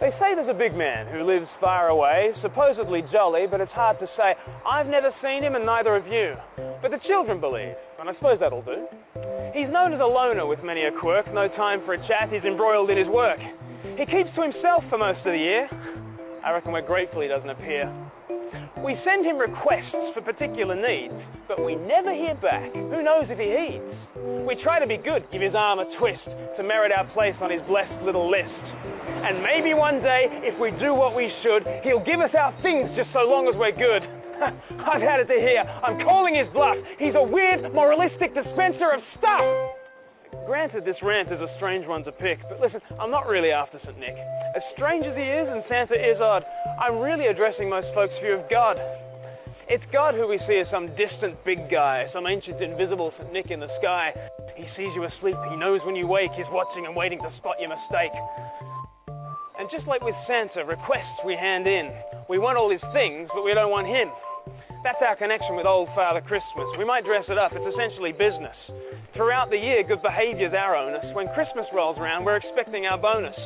They say there's a big man who lives far away, supposedly jolly, but it's hard to say. I've never seen him and neither have you. But the children believe, and I suppose that'll do. He's known as a loner with many a quirk, no time for a chat, he's embroiled in his work. He keeps to himself for most of the year. I reckon we're grateful he doesn't appear. We send him requests for particular needs, but we never hear back. Who knows if he heeds? We try to be good, give his arm a twist to merit our place on his blessed little list. And maybe one day, if we do what we should, he'll give us our things just so long as we're good. I've had it to hear. I'm calling his bluff. He's a weird, moralistic dispenser of stuff. Granted, this rant is a strange one to pick, but listen, I'm not really after St. Nick. As strange as he is, and Santa is odd, I'm really addressing most folks' view of God. It's God who we see as some distant big guy, some ancient invisible St. Nick in the sky. He sees you asleep, he knows when you wake, he's watching and waiting to spot your mistake. And just like with Santa, requests we hand in. We want all his things, but we don't want him. That's our connection with Old Father Christmas. We might dress it up, it's essentially business. Throughout the year, good behaviour's our onus. When Christmas rolls around, we're expecting our bonus.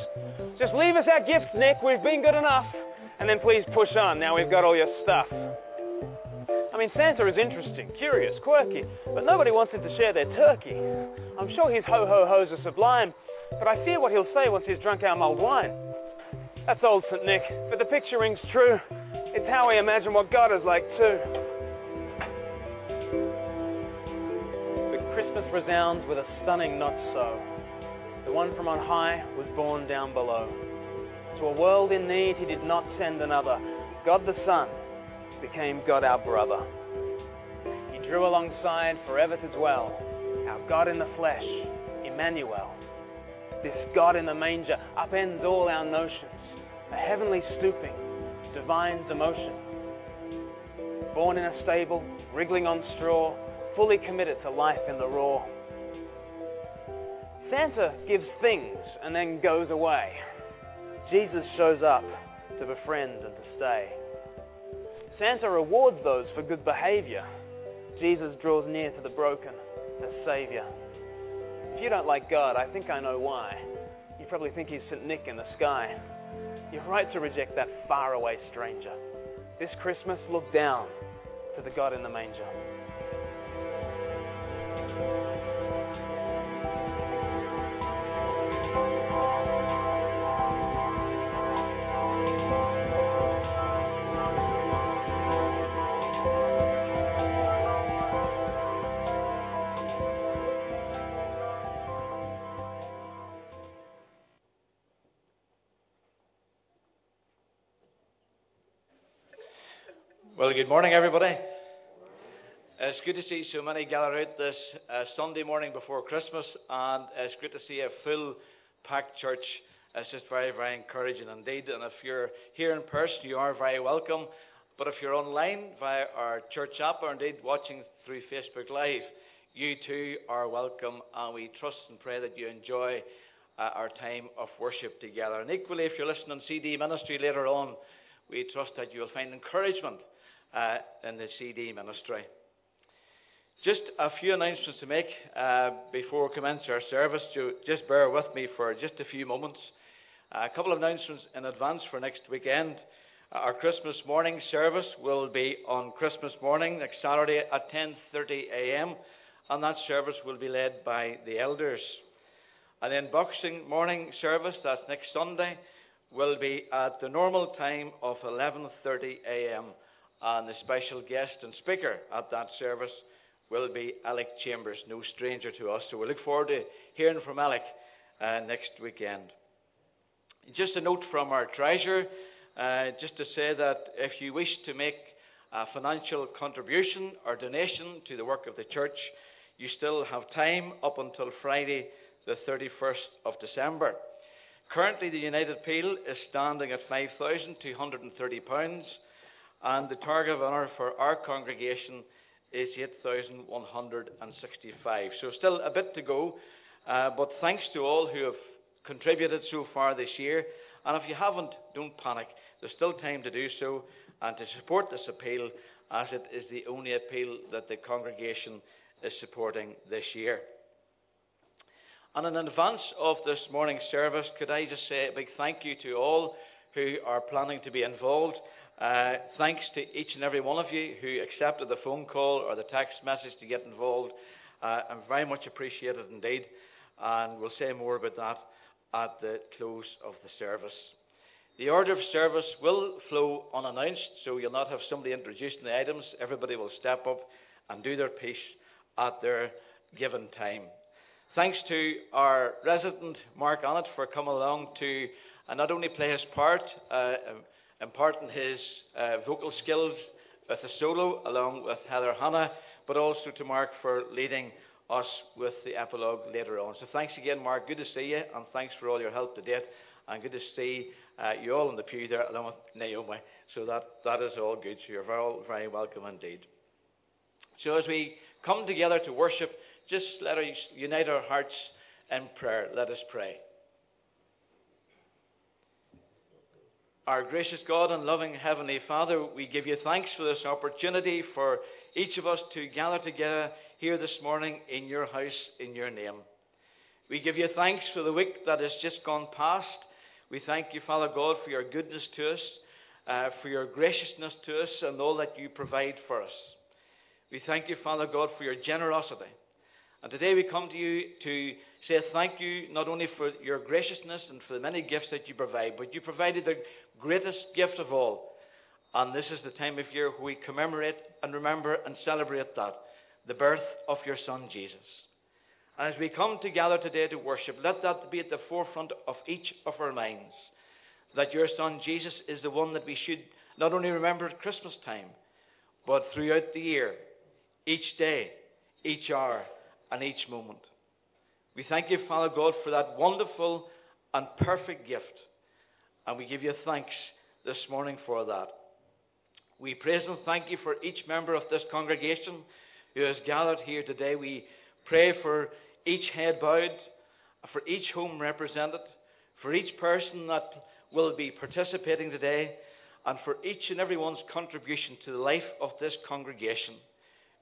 Just leave us our gifts, Nick, we've been good enough. And then please push on, now we've got all your stuff. I mean, Santa is interesting, curious, quirky, but nobody wants him to share their turkey. I'm sure his ho ho ho's are sublime, but I fear what he'll say once he's drunk our mulled wine. That's old St. Nick, but the picture rings true. It's how we imagine what God is like, too. But Christmas resounds with a stunning not so. The one from on high was born down below. To a world in need, he did not send another. God the Son became God our brother. He drew alongside forever to dwell, our God in the flesh, Emmanuel. This God in the manger upends all our notions, a heavenly stooping, divine demotion. Born in a stable, wriggling on straw, fully committed to life in the raw. Santa gives things and then goes away. Jesus shows up to befriend and to stay. Santa rewards those for good behavior. Jesus draws near to the broken as Savior. If you don't like God, I think I know why. You probably think He's St. Nick in the sky. You're right to reject that faraway stranger. This Christmas, look down to the God in the manger. Good morning, everybody. It's good to see so many gathered out this uh, Sunday morning before Christmas, and it's great to see a full packed church. It's just very, very encouraging indeed. And if you're here in person, you are very welcome. But if you're online via our church app or indeed watching through Facebook Live, you too are welcome, and we trust and pray that you enjoy uh, our time of worship together. And equally, if you're listening on CD ministry later on, we trust that you will find encouragement uh, in the CD ministry. Just a few announcements to make uh, before we commence our service. Just bear with me for just a few moments. A couple of announcements in advance for next weekend. Our Christmas morning service will be on Christmas morning, next Saturday at 10:30 a.m., and that service will be led by the elders. And then Boxing morning service, that's next Sunday, will be at the normal time of 11:30 a.m and the special guest and speaker at that service will be Alec Chambers, no stranger to us. So we look forward to hearing from Alec uh, next weekend. Just a note from our treasurer, uh, just to say that if you wish to make a financial contribution or donation to the work of the church, you still have time up until Friday, the 31st of December. Currently, the United Appeal is standing at £5,230 and the target of honour for our congregation is 8,165. So still a bit to go, uh, but thanks to all who have contributed so far this year. And if you haven't, don't panic. There's still time to do so and to support this appeal, as it is the only appeal that the congregation is supporting this year. And in advance of this morning's service, could I just say a big thank you to all who are planning to be involved. Uh, thanks to each and every one of you who accepted the phone call or the text message to get involved. Uh, I'm very much appreciated indeed, and we'll say more about that at the close of the service. The order of service will flow unannounced, so you'll not have somebody introducing the items. Everybody will step up and do their piece at their given time. Thanks to our resident Mark Onnett for coming along to uh, not only play his part, uh, imparting his uh, vocal skills with the solo along with Heather Hanna, but also to Mark for leading us with the epilogue later on. So thanks again, Mark. Good to see you, and thanks for all your help to date. And good to see uh, you all in the pew there along with Naomi. So that, that is all good. So you're all very welcome indeed. So as we come together to worship, just let us unite our hearts in prayer. Let us pray. Our gracious God and loving Heavenly Father, we give you thanks for this opportunity for each of us to gather together here this morning in your house, in your name. We give you thanks for the week that has just gone past. We thank you, Father God, for your goodness to us, uh, for your graciousness to us, and all that you provide for us. We thank you, Father God, for your generosity. And today we come to you to say thank you not only for your graciousness and for the many gifts that you provide, but you provided the greatest gift of all. And this is the time of year we commemorate and remember and celebrate that the birth of your Son Jesus. And as we come together today to worship, let that be at the forefront of each of our minds. That your Son Jesus is the one that we should not only remember at Christmas time, but throughout the year, each day, each hour, and each moment. We thank you, Father God, for that wonderful and perfect gift. And we give you thanks this morning for that. We praise and thank you for each member of this congregation who has gathered here today. We pray for each head bowed, for each home represented, for each person that will be participating today, and for each and everyone's contribution to the life of this congregation.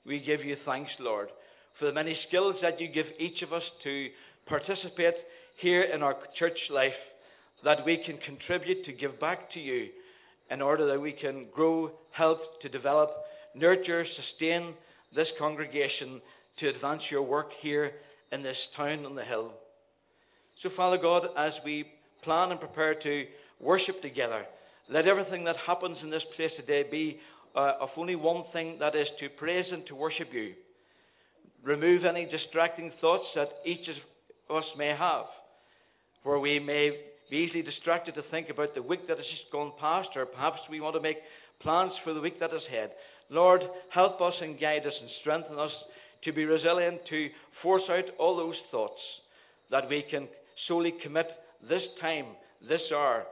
We give you thanks, Lord, for the many skills that you give each of us to participate here in our church life, that we can contribute to give back to you in order that we can grow, help to develop, nurture, sustain this congregation to advance your work here in this town on the hill. So, Father God, as we plan and prepare to worship together, let everything that happens in this place today be uh, of only one thing that is to praise and to worship you. Remove any distracting thoughts that each of us may have, where we may be easily distracted to think about the week that has just gone past, or perhaps we want to make plans for the week that is ahead. Lord, help us and guide us and strengthen us to be resilient, to force out all those thoughts, that we can solely commit this time, this hour,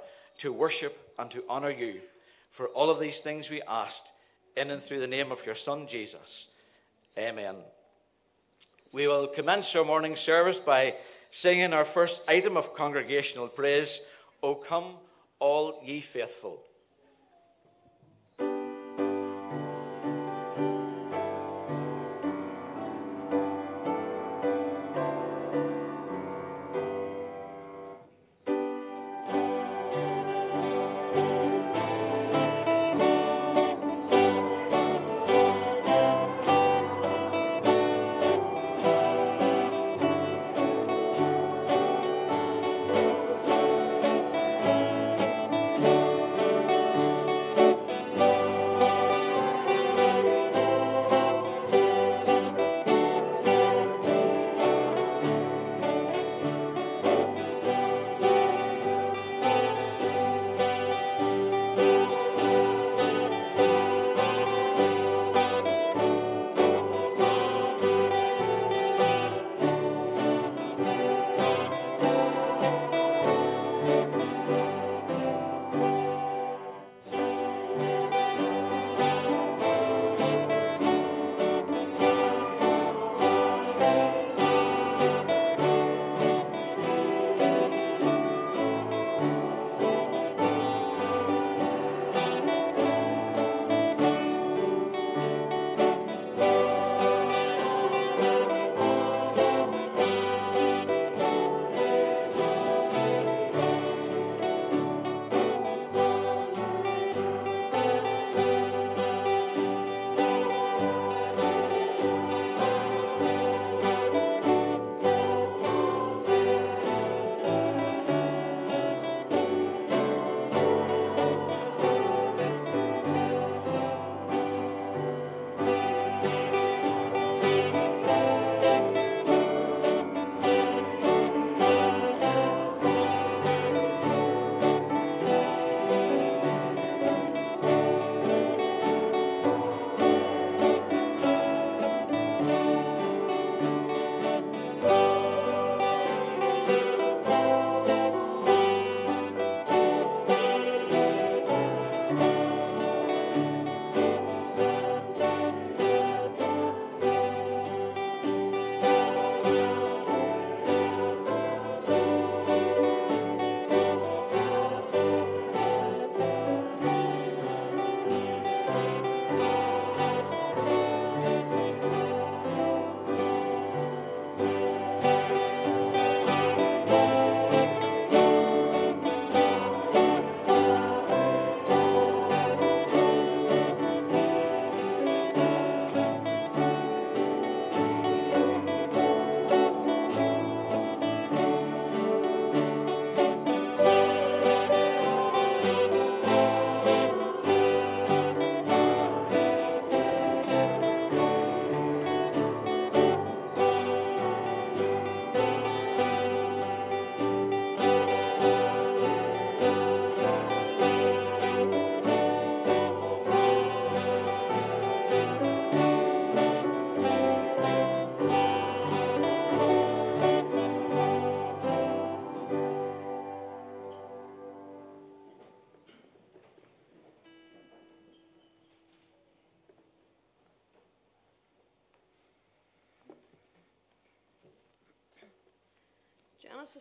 to worship and to honour you. For all of these things we ask in and through the name of your Son, Jesus. Amen. We will commence our morning service by singing our first item of congregational praise, O come, all ye faithful.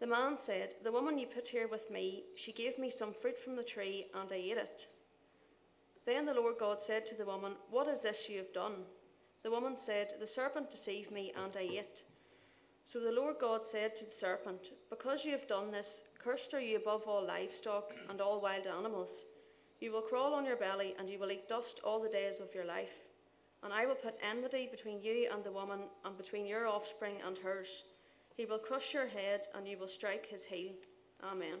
The man said, The woman you put here with me, she gave me some fruit from the tree, and I ate it. Then the Lord God said to the woman, What is this you have done? The woman said, The serpent deceived me, and I ate. So the Lord God said to the serpent, Because you have done this, cursed are you above all livestock and all wild animals. You will crawl on your belly, and you will eat dust all the days of your life. And I will put enmity between you and the woman, and between your offspring and hers. He will crush your head, and you will strike his heel. Amen.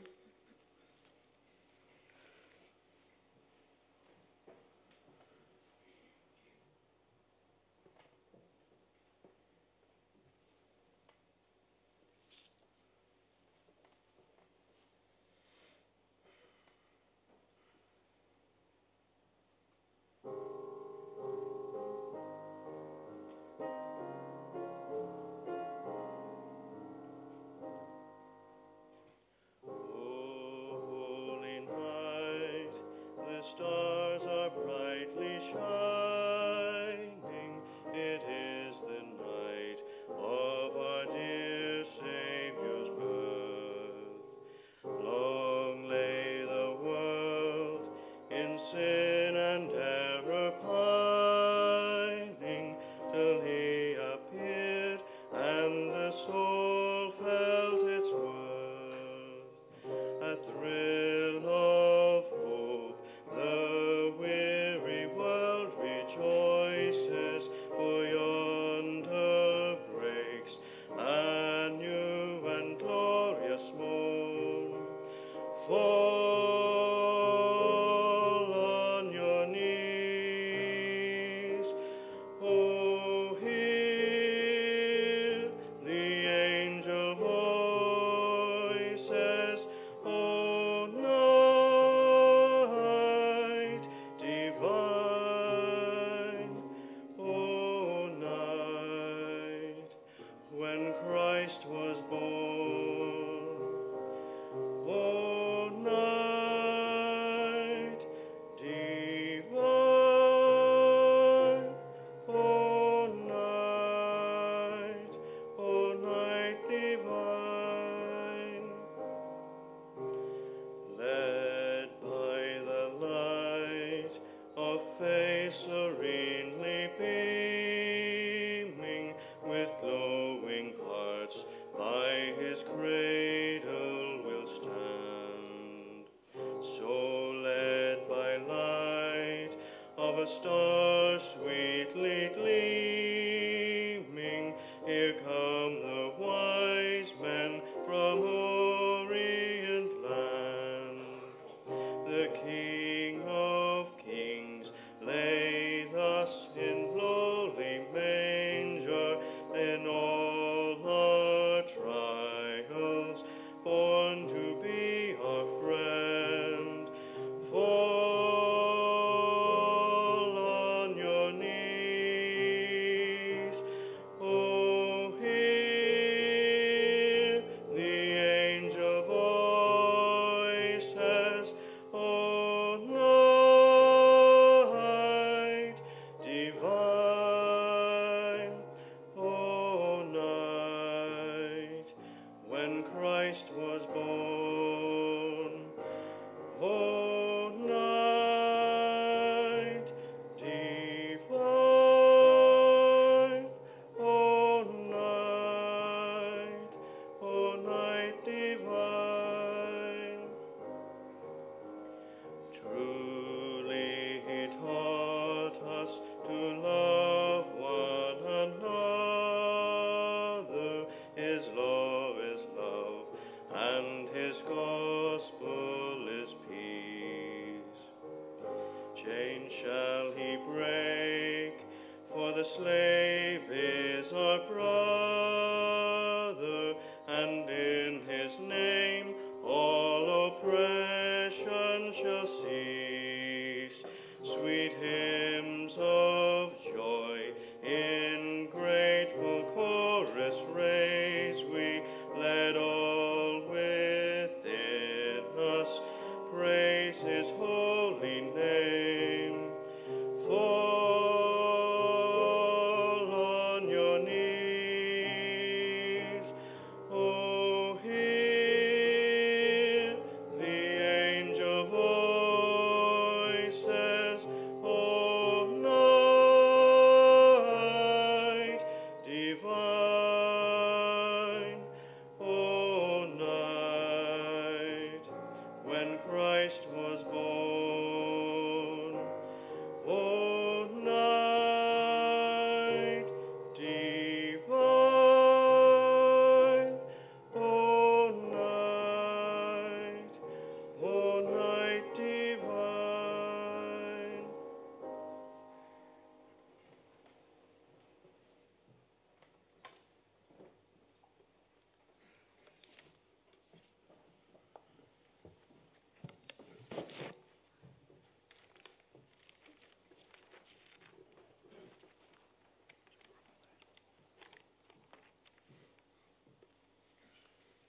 stars.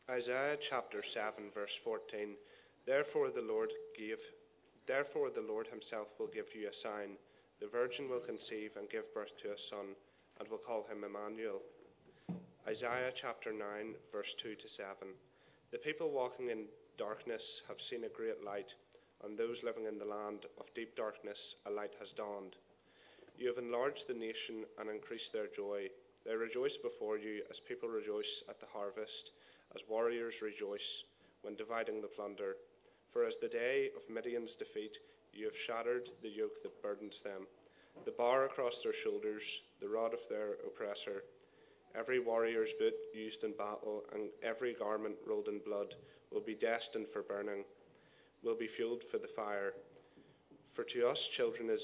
Isaiah chapter 7, verse 14. Therefore the Lord gave, therefore the Lord himself will give you a sign. The virgin will conceive and give birth to a son, and will call him Emmanuel. Isaiah chapter 9, verse 2 to 7. The people walking in darkness have seen a great light. On those living in the land of deep darkness, a light has dawned. You have enlarged the nation and increased their joy. They rejoice before you as people rejoice at the harvest as warriors rejoice when dividing the plunder. For as the day of Midian's defeat, you have shattered the yoke that burdens them, the bar across their shoulders, the rod of their oppressor. Every warrior's boot used in battle and every garment rolled in blood will be destined for burning, will be fueled for the fire. For to us children is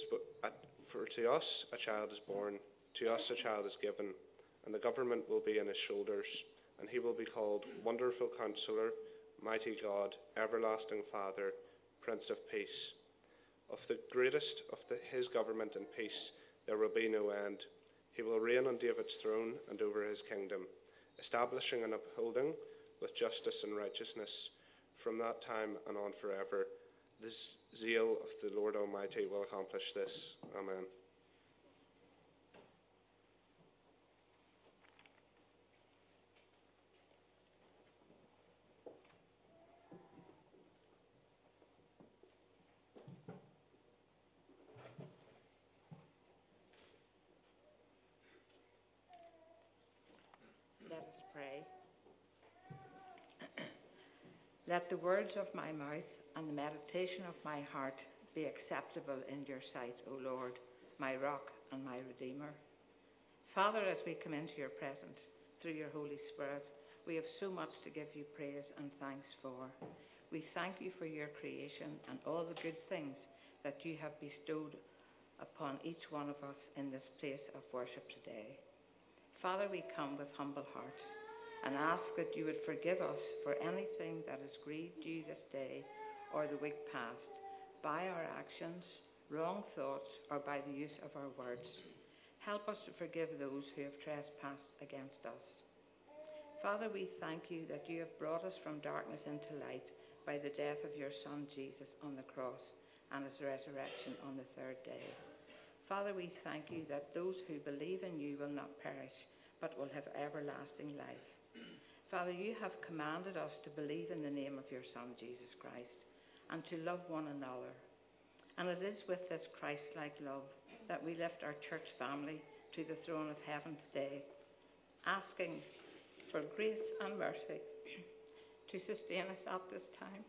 for to us a child is born, to us a child is given, and the government will be on his shoulders and he will be called Wonderful Counselor, Mighty God, Everlasting Father, Prince of Peace. Of the greatest of the, his government and peace there will be no end. He will reign on David's throne and over his kingdom, establishing and upholding with justice and righteousness from that time and on forever. The zeal of the Lord Almighty will accomplish this. Amen. Let the words of my mouth and the meditation of my heart be acceptable in your sight, O Lord, my rock and my redeemer. Father, as we come into your presence through your Holy Spirit, we have so much to give you praise and thanks for. We thank you for your creation and all the good things that you have bestowed upon each one of us in this place of worship today. Father, we come with humble hearts and ask that you would forgive us for anything that has grieved you this day or the week past by our actions, wrong thoughts, or by the use of our words. Help us to forgive those who have trespassed against us. Father, we thank you that you have brought us from darkness into light by the death of your Son Jesus on the cross and his resurrection on the third day. Father, we thank you that those who believe in you will not perish, but will have everlasting life. Father, you have commanded us to believe in the name of your Son, Jesus Christ, and to love one another. And it is with this Christ like love that we lift our church family to the throne of heaven today, asking for grace and mercy to sustain us at this time.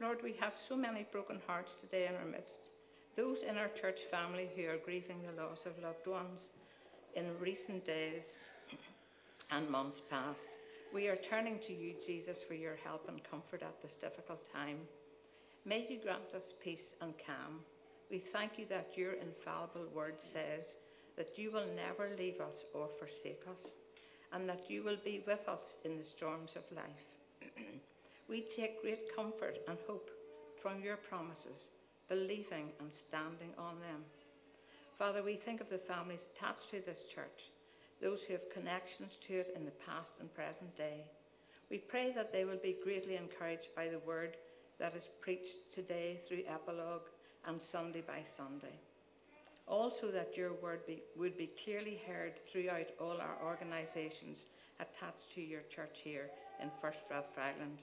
Lord, we have so many broken hearts today in our midst. Those in our church family who are grieving the loss of loved ones in recent days and months past. We are turning to you, Jesus, for your help and comfort at this difficult time. May you grant us peace and calm. We thank you that your infallible word says that you will never leave us or forsake us, and that you will be with us in the storms of life. we take great comfort and hope from your promises, believing and standing on them. Father, we think of the families attached to this church those who have connections to it in the past and present day. We pray that they will be greatly encouraged by the word that is preached today through epilogue and Sunday by Sunday. Also, that your word be, would be clearly heard throughout all our organisations attached to your church here in First Rathfriland.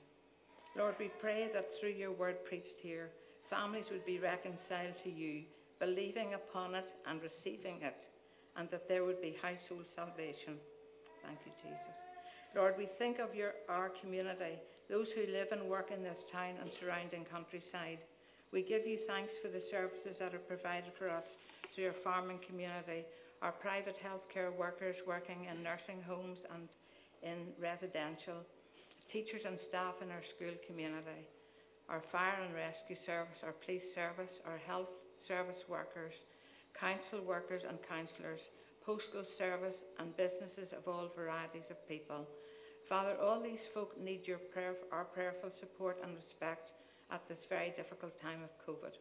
Lord, we pray that through your word preached here, families would be reconciled to you, believing upon it and receiving it and that there would be household salvation. Thank you, Jesus. Lord, we think of your, our community, those who live and work in this town and surrounding countryside. We give you thanks for the services that are provided for us through your farming community, our private healthcare workers working in nursing homes and in residential, teachers and staff in our school community, our fire and rescue service, our police service, our health service workers, council workers and councillors, postal service, and businesses of all varieties of people. Father, all these folk need your prayer, our prayerful support and respect at this very difficult time of COVID.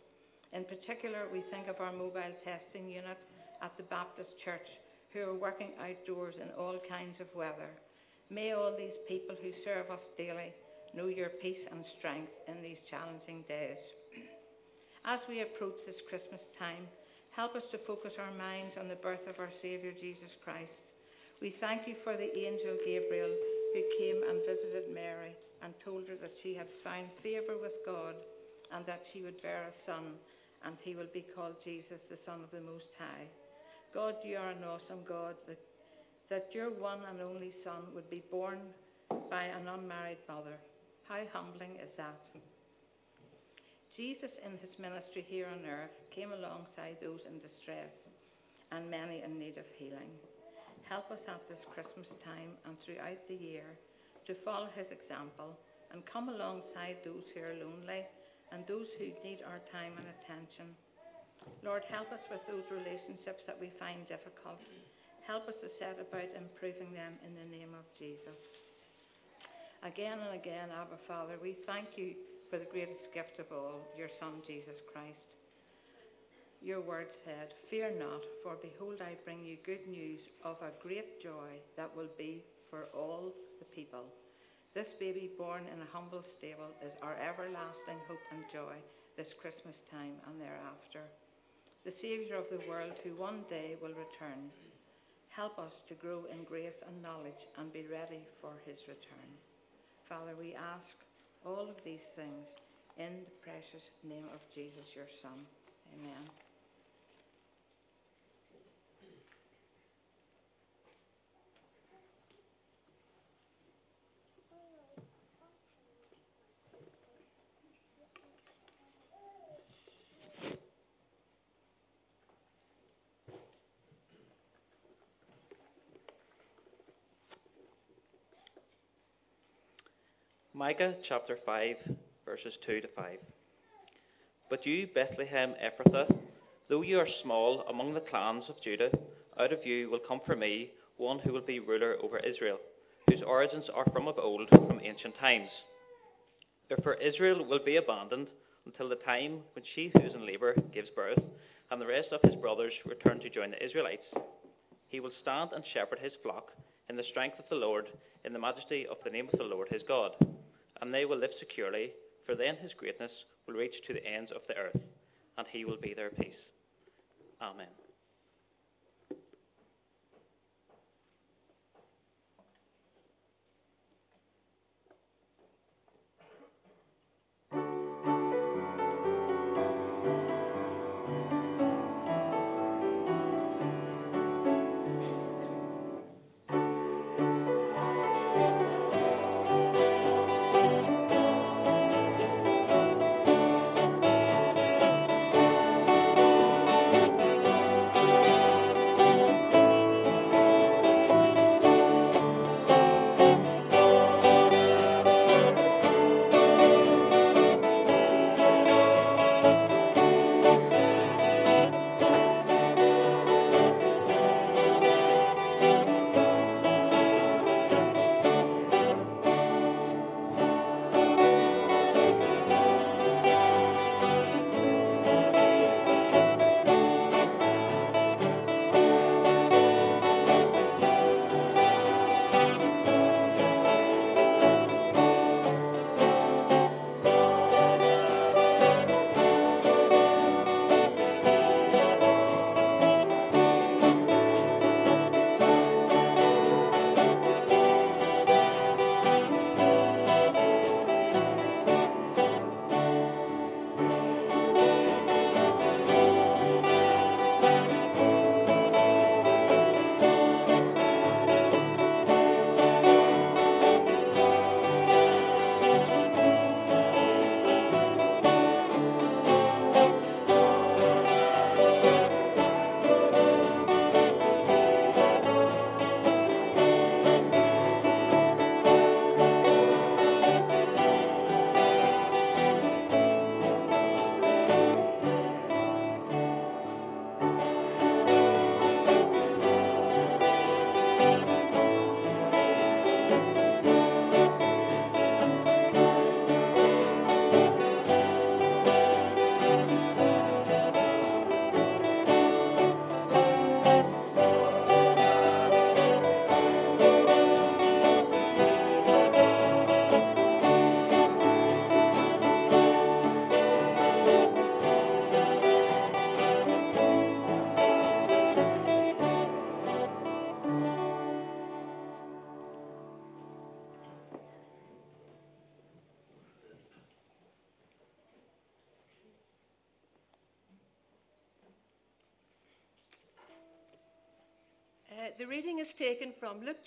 In particular, we think of our mobile testing unit at the Baptist Church who are working outdoors in all kinds of weather. May all these people who serve us daily know your peace and strength in these challenging days. As we approach this Christmas time, help us to focus our minds on the birth of our Saviour Jesus Christ. We thank you for the angel Gabriel who came and visited Mary and told her that she had found favour with God and that she would bear a son and he will be called Jesus, the Son of the Most High. God, you are an awesome God, that, that your one and only Son would be born by an unmarried mother. How humbling is that? Jesus, in his ministry here on earth, came alongside those in distress and many in need of healing. Help us at this Christmas time and throughout the year to follow his example and come alongside those who are lonely and those who need our time and attention. Lord, help us with those relationships that we find difficult. Help us to set about improving them in the name of Jesus. Again and again, Abba Father, we thank you for the greatest gift of all, your Son, Jesus Christ. Your word said, Fear not, for behold, I bring you good news of a great joy that will be for all the people. This baby born in a humble stable is our everlasting hope and joy this Christmas time and thereafter. The Saviour of the world, who one day will return, help us to grow in grace and knowledge and be ready for his return. Father, we ask all of these things in the precious name of Jesus, your Son. Amen. Micah chapter 5, verses 2 to 5. But you, Bethlehem Ephrathah, though you are small among the clans of Judah, out of you will come for me one who will be ruler over Israel, whose origins are from of old, from ancient times. Therefore Israel will be abandoned until the time when she who is in labour gives birth, and the rest of his brothers return to join the Israelites. He will stand and shepherd his flock in the strength of the Lord, in the majesty of the name of the Lord his God and they will live securely, for then his greatness will reach to the ends of the earth, and he will be their peace. Amen.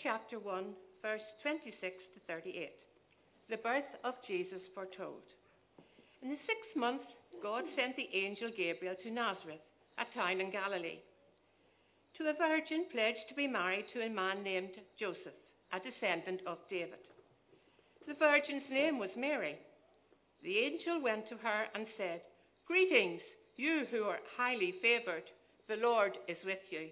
Chapter 1, verse 26 to 38. The birth of Jesus foretold. In the sixth month, God sent the angel Gabriel to Nazareth, a town in Galilee, to a virgin pledged to be married to a man named Joseph, a descendant of David. The virgin's name was Mary. The angel went to her and said, Greetings, you who are highly favored, the Lord is with you.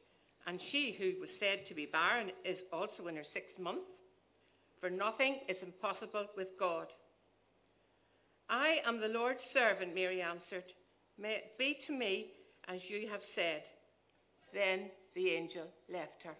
and she who was said to be barren is also in her sixth month. For nothing is impossible with God. I am the Lord's servant, Mary answered. May it be to me as you have said. Then the angel left her.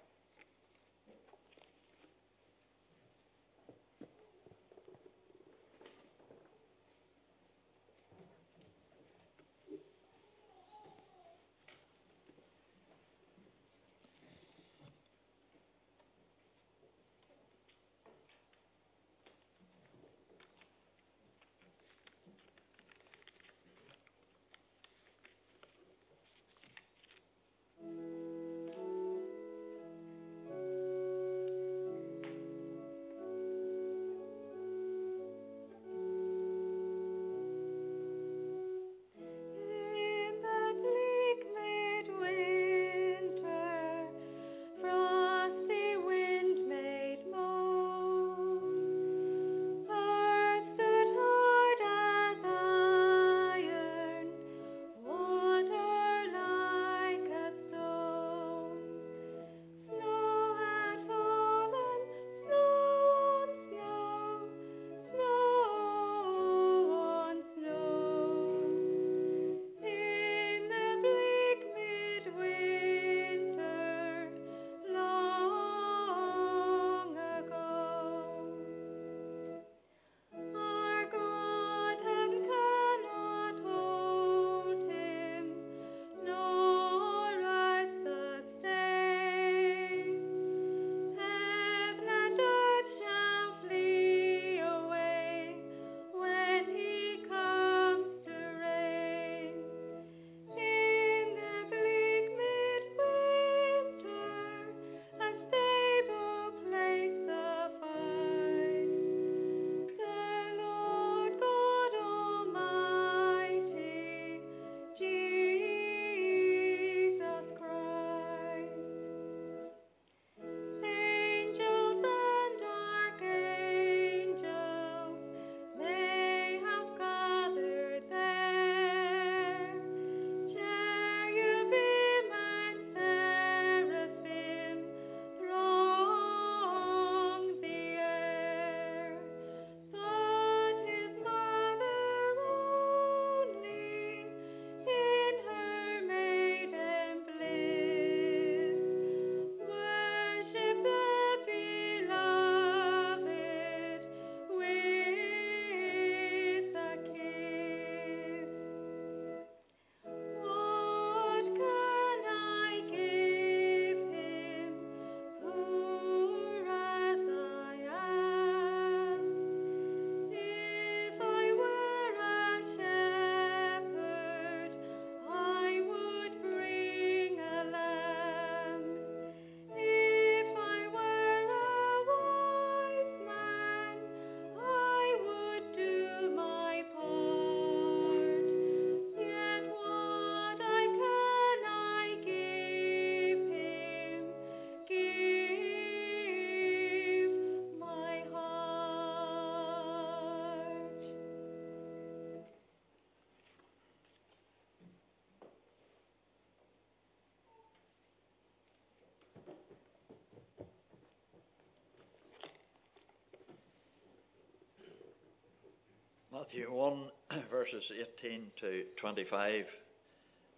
Matthew 1, verses 18 to 25,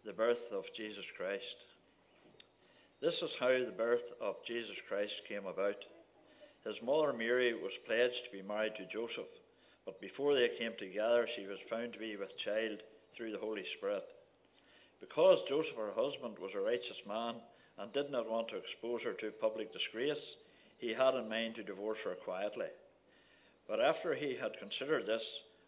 the birth of Jesus Christ. This is how the birth of Jesus Christ came about. His mother Mary was pledged to be married to Joseph, but before they came together, she was found to be with child through the Holy Spirit. Because Joseph, her husband, was a righteous man and did not want to expose her to public disgrace, he had in mind to divorce her quietly. But after he had considered this,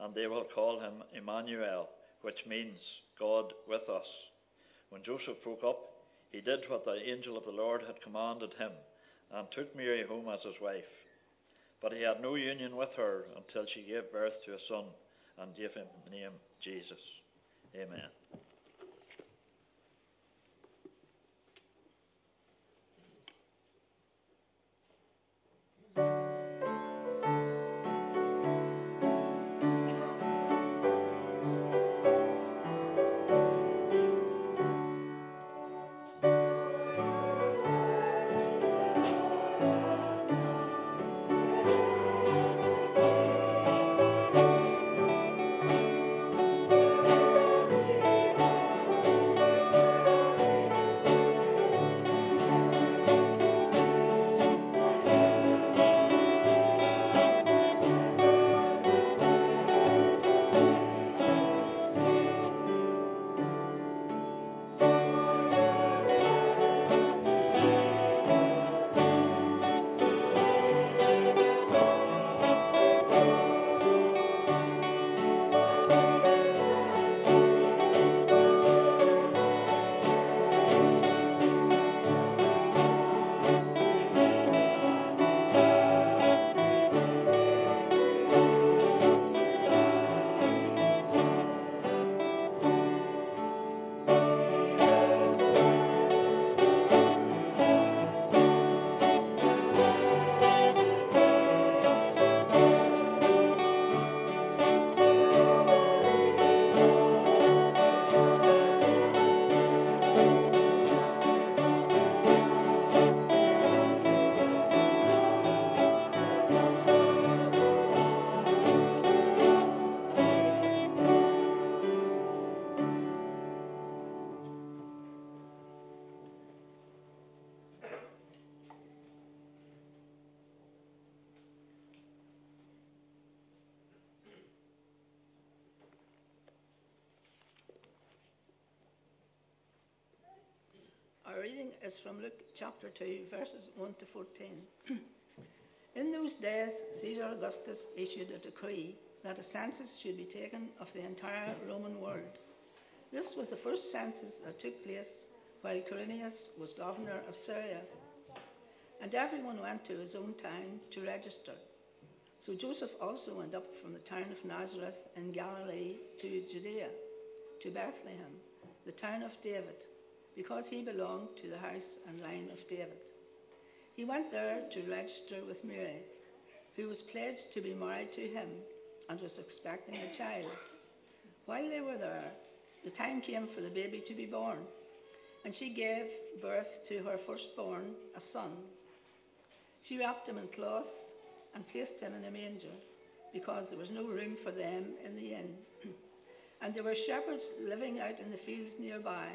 and they will call him Emmanuel, which means God with us. When Joseph woke up, he did what the angel of the Lord had commanded him, and took Mary home as his wife. But he had no union with her until she gave birth to a son, and gave him the name Jesus. Amen. Our reading is from Luke chapter 2, verses 1 to 14. In those days, Caesar Augustus issued a decree that a census should be taken of the entire Roman world. This was the first census that took place while Quirinius was governor of Syria. And everyone went to his own town to register. So Joseph also went up from the town of Nazareth in Galilee to Judea, to Bethlehem, the town of David because he belonged to the house and line of David. He went there to register with Mary, who was pledged to be married to him and was expecting a child. While they were there, the time came for the baby to be born, and she gave birth to her firstborn, a son. She wrapped him in cloth and placed him in a manger, because there was no room for them in the inn. and there were shepherds living out in the fields nearby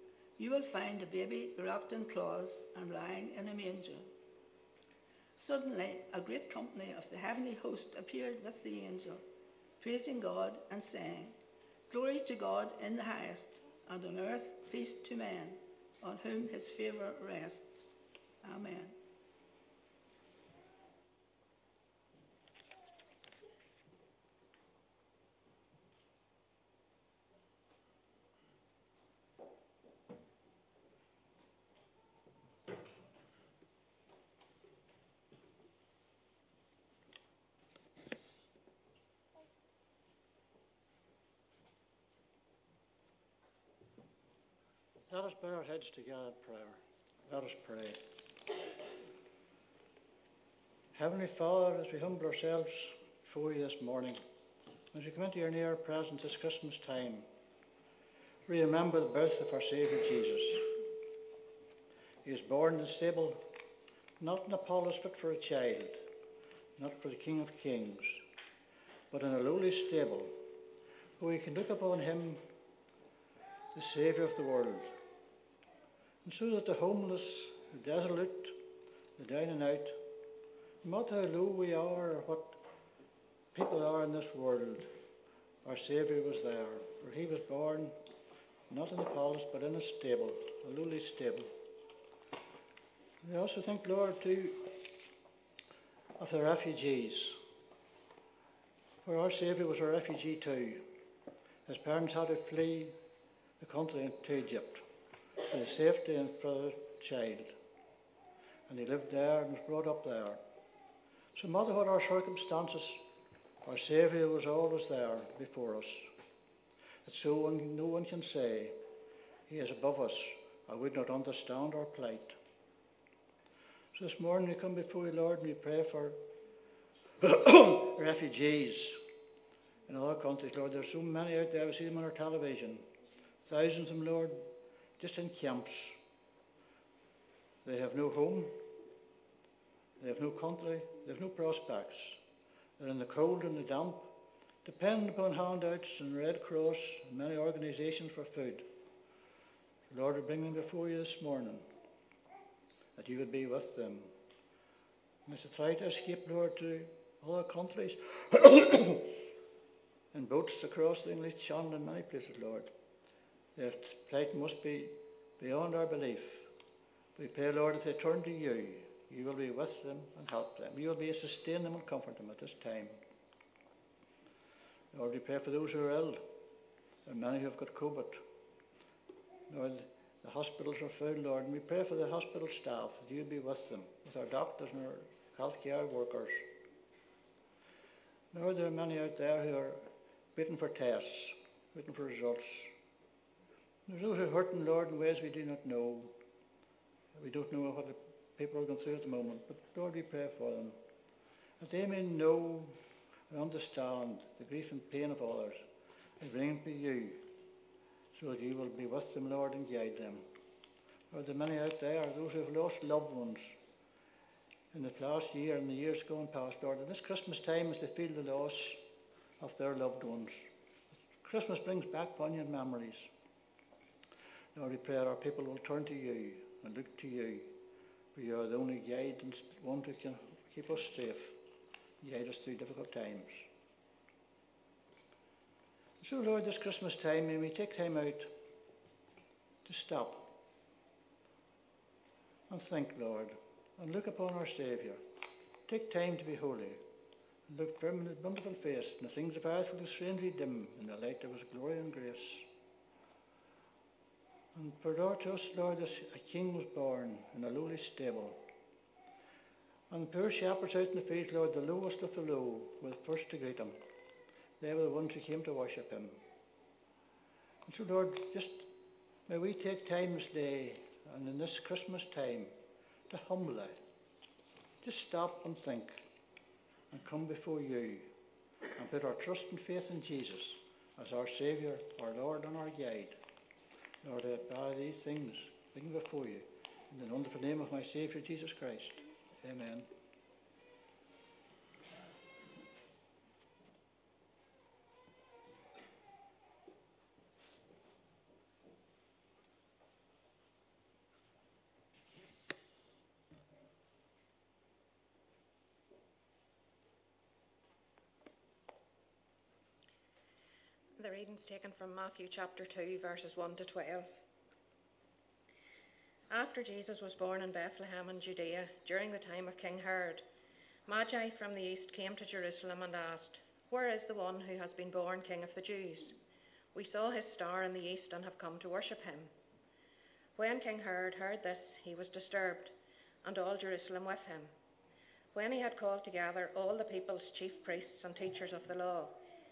You will find a baby wrapped in cloths and lying in a manger. Suddenly, a great company of the heavenly host appeared with the angel, praising God and saying, Glory to God in the highest, and on earth peace to men, on whom his favour rests. Amen. Let us bow our heads together in prayer. Let us pray. Heavenly Father, as we humble ourselves before you this morning, as we come into your near presence this Christmas time, we remember the birth of our Saviour Jesus. He was born in a stable, not in a palace, but for a child, not for the King of Kings, but in a lowly stable, where we can look upon him, the Saviour of the world and so that the homeless, the desolate, the down and out, no matter how low we are or what people are in this world, our Saviour was there. For he was born not in a palace but in a stable, a lowly stable. I also think, Lord, too, of the refugees. For our Saviour was a refugee too. His parents had to flee the continent to Egypt for the safety and for child. And he lived there and was brought up there. So, what our circumstances, our Saviour was always there before us. And so one, no one can say, He is above us. I would not understand our plight. So this morning we come before you, Lord, and we pray for refugees in other countries, Lord. There's so many out there, we see them on our television. Thousands of them, Lord, just in camps. They have no home, they have no country, they have no prospects. They're in the cold and the damp, dependent upon handouts and Red Cross and many organisations for food. The Lord, we bring them before you this morning, that you would be with them. And as try to escape, Lord, to other countries, in boats across the English Channel and many places, Lord. Their plight must be beyond our belief. We pray, Lord, if they turn to you, you will be with them and help them. You will be sustain them and comfort them at this time. Lord, we pray for those who are ill. Are many who have got COVID. Lord, the hospitals are full, Lord, and we pray for the hospital staff that you be with them, with our doctors and our healthcare workers. Lord, there are many out there who are waiting for tests, waiting for results. There's those who are hurting, Lord, in ways we do not know. We don't know what the people are going through at the moment, but Lord, we pray for them. That they may know and understand the grief and pain of others and bring them to you so that you will be with them, Lord, and guide them. Lord, there are many out there, those who have lost loved ones in the last year and the years gone past, Lord. And this Christmas time as they feel the loss of their loved ones. Christmas brings back poignant memories. Lord, we pray our people will turn to you and look to you, for you are the only guide and one who can keep us safe, guide us through difficult times. So, Lord, this Christmas time, may we take time out to stop and think, Lord, and look upon our Saviour. Take time to be holy, and look firm in His wonderful face, and the things of earth will be strangely dim in the light of His glory and grace. And for to us, Lord, a king was born in a lowly stable. And poor shepherds out in the fields, Lord, the lowest of the low, were the first to greet him. They were the ones who came to worship him. And so, Lord, just may we take time this day and in this Christmas time to humbly just stop and think and come before you and put our trust and faith in Jesus as our Saviour, our Lord, and our guide. Lord, I bow these things, bring before you, in the wonderful name of my Saviour Jesus Christ. Amen. Reading's taken from Matthew chapter 2, verses 1 to 12. After Jesus was born in Bethlehem in Judea, during the time of King Herod, Magi from the east came to Jerusalem and asked, Where is the one who has been born King of the Jews? We saw his star in the east and have come to worship him. When King Herod heard this, he was disturbed, and all Jerusalem with him. When he had called together all the people's chief priests and teachers of the law,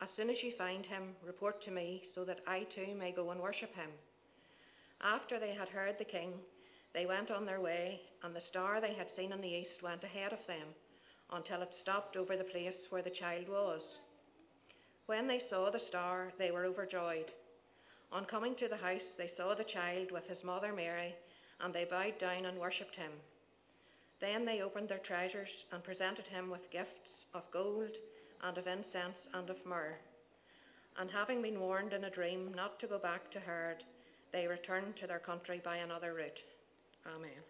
As soon as you find him, report to me, so that I too may go and worship him. After they had heard the king, they went on their way, and the star they had seen in the east went ahead of them, until it stopped over the place where the child was. When they saw the star, they were overjoyed. On coming to the house, they saw the child with his mother Mary, and they bowed down and worshipped him. Then they opened their treasures and presented him with gifts of gold and of incense and of myrrh. And having been warned in a dream not to go back to Herod, they returned to their country by another route. Amen.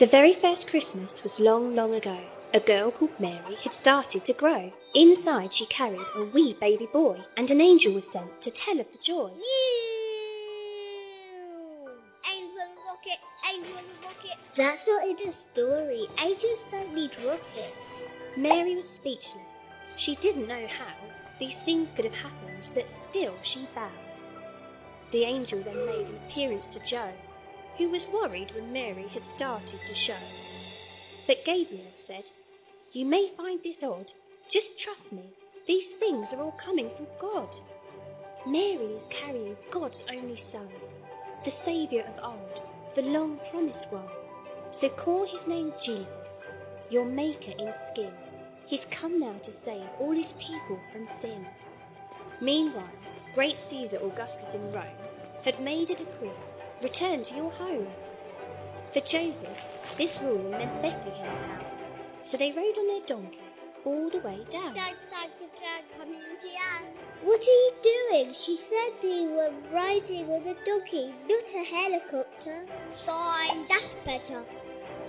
The very first Christmas was long, long ago. A girl called Mary had started to grow. Inside she carried a wee baby boy, and an angel was sent to tell of the joy. Angel rocket, angel rocket. That's not in the story. Angels don't need rockets. Mary was speechless. She didn't know how these things could have happened, but still she bowed. The angel then made an appearance to Joe, who was worried when Mary had started to show. But Gabriel said, You may find this odd, just trust me, these things are all coming from God. Mary is carrying God's only Son, the Saviour of old, the long promised one. So call his name Jesus, your Maker in skin. He's come now to save all his people from sin. Meanwhile, great Caesar Augustus in Rome had made a decree return to your home. For Joseph, this ruling meant Bethlehem's house, so they rode on their donkey all the way down. What are you doing? She said they were riding on a donkey, not a helicopter. Fine, that's better.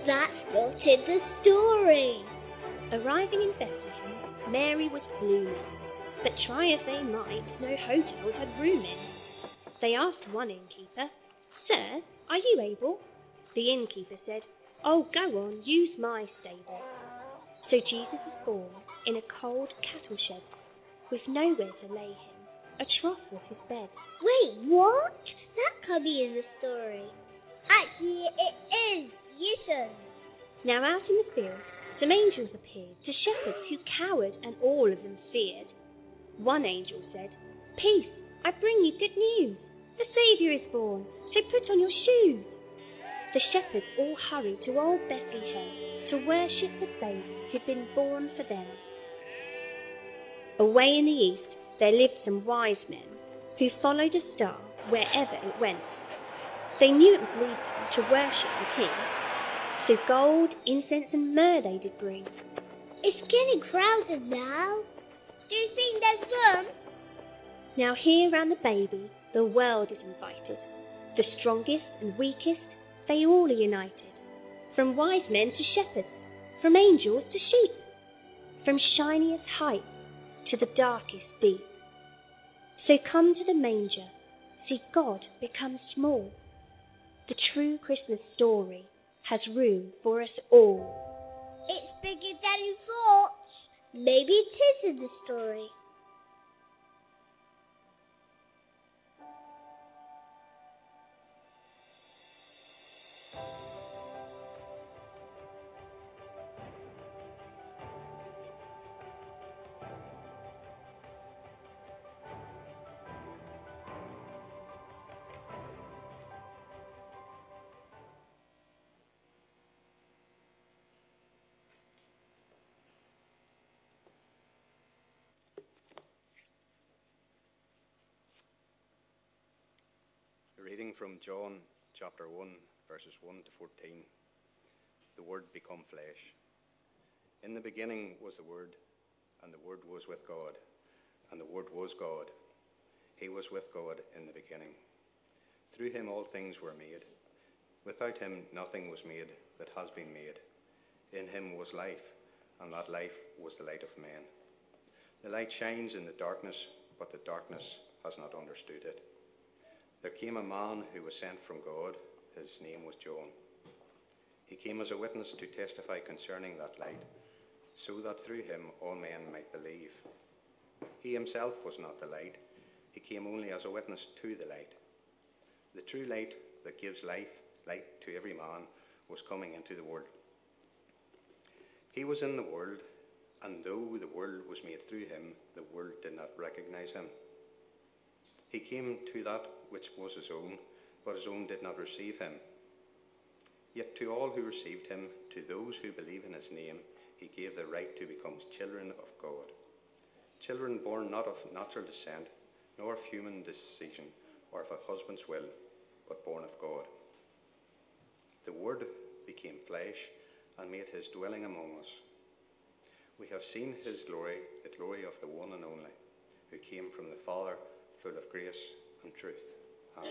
That's not in the story. Arriving in Bethlehem, Mary was gloomy, but try as they might, no hotels had room in. They asked one innkeeper, Sir, are you able? The innkeeper said, Oh, go on, use my stable. So Jesus was born in a cold cattle shed, with nowhere to lay him. A trough was his bed. Wait, what? That can't be in the story. Actually, it is. Listen. Now out in the field, some angels appeared to shepherds who cowered and all of them feared. One angel said, Peace, I bring you good news. The Saviour is born, so put on your shoes. The shepherds all hurried to old Bethlehem to worship the baby who'd been born for them. Away in the east there lived some wise men who followed a star wherever it went. They knew it would lead them to worship the king, so gold, incense, and myrrh they did bring. It's getting crowded now. Do you think there's room? Now here round the baby the world is invited. The strongest and weakest, they all are united. From wise men to shepherds, from angels to sheep, from shiniest heights to the darkest deep. So come to the manger, see God become small. The true Christmas story has room for us all. It's bigger than you thought. Maybe it is in the story. Reading from John chapter 1, verses 1 to 14. The Word become flesh. In the beginning was the Word, and the Word was with God, and the Word was God. He was with God in the beginning. Through him all things were made. Without him nothing was made that has been made. In him was life, and that life was the light of men. The light shines in the darkness, but the darkness has not understood it. There came a man who was sent from God. His name was John. He came as a witness to testify concerning that light, so that through him all men might believe. He himself was not the light, he came only as a witness to the light. The true light that gives life, light to every man, was coming into the world. He was in the world, and though the world was made through him, the world did not recognize him. He came to that which was his own, but his own did not receive him. Yet to all who received him, to those who believe in his name, he gave the right to become children of God. Children born not of natural descent, nor of human decision, or of a husband's will, but born of God. The Word became flesh and made his dwelling among us. We have seen his glory, the glory of the one and only, who came from the Father full of grace and truth. Amen.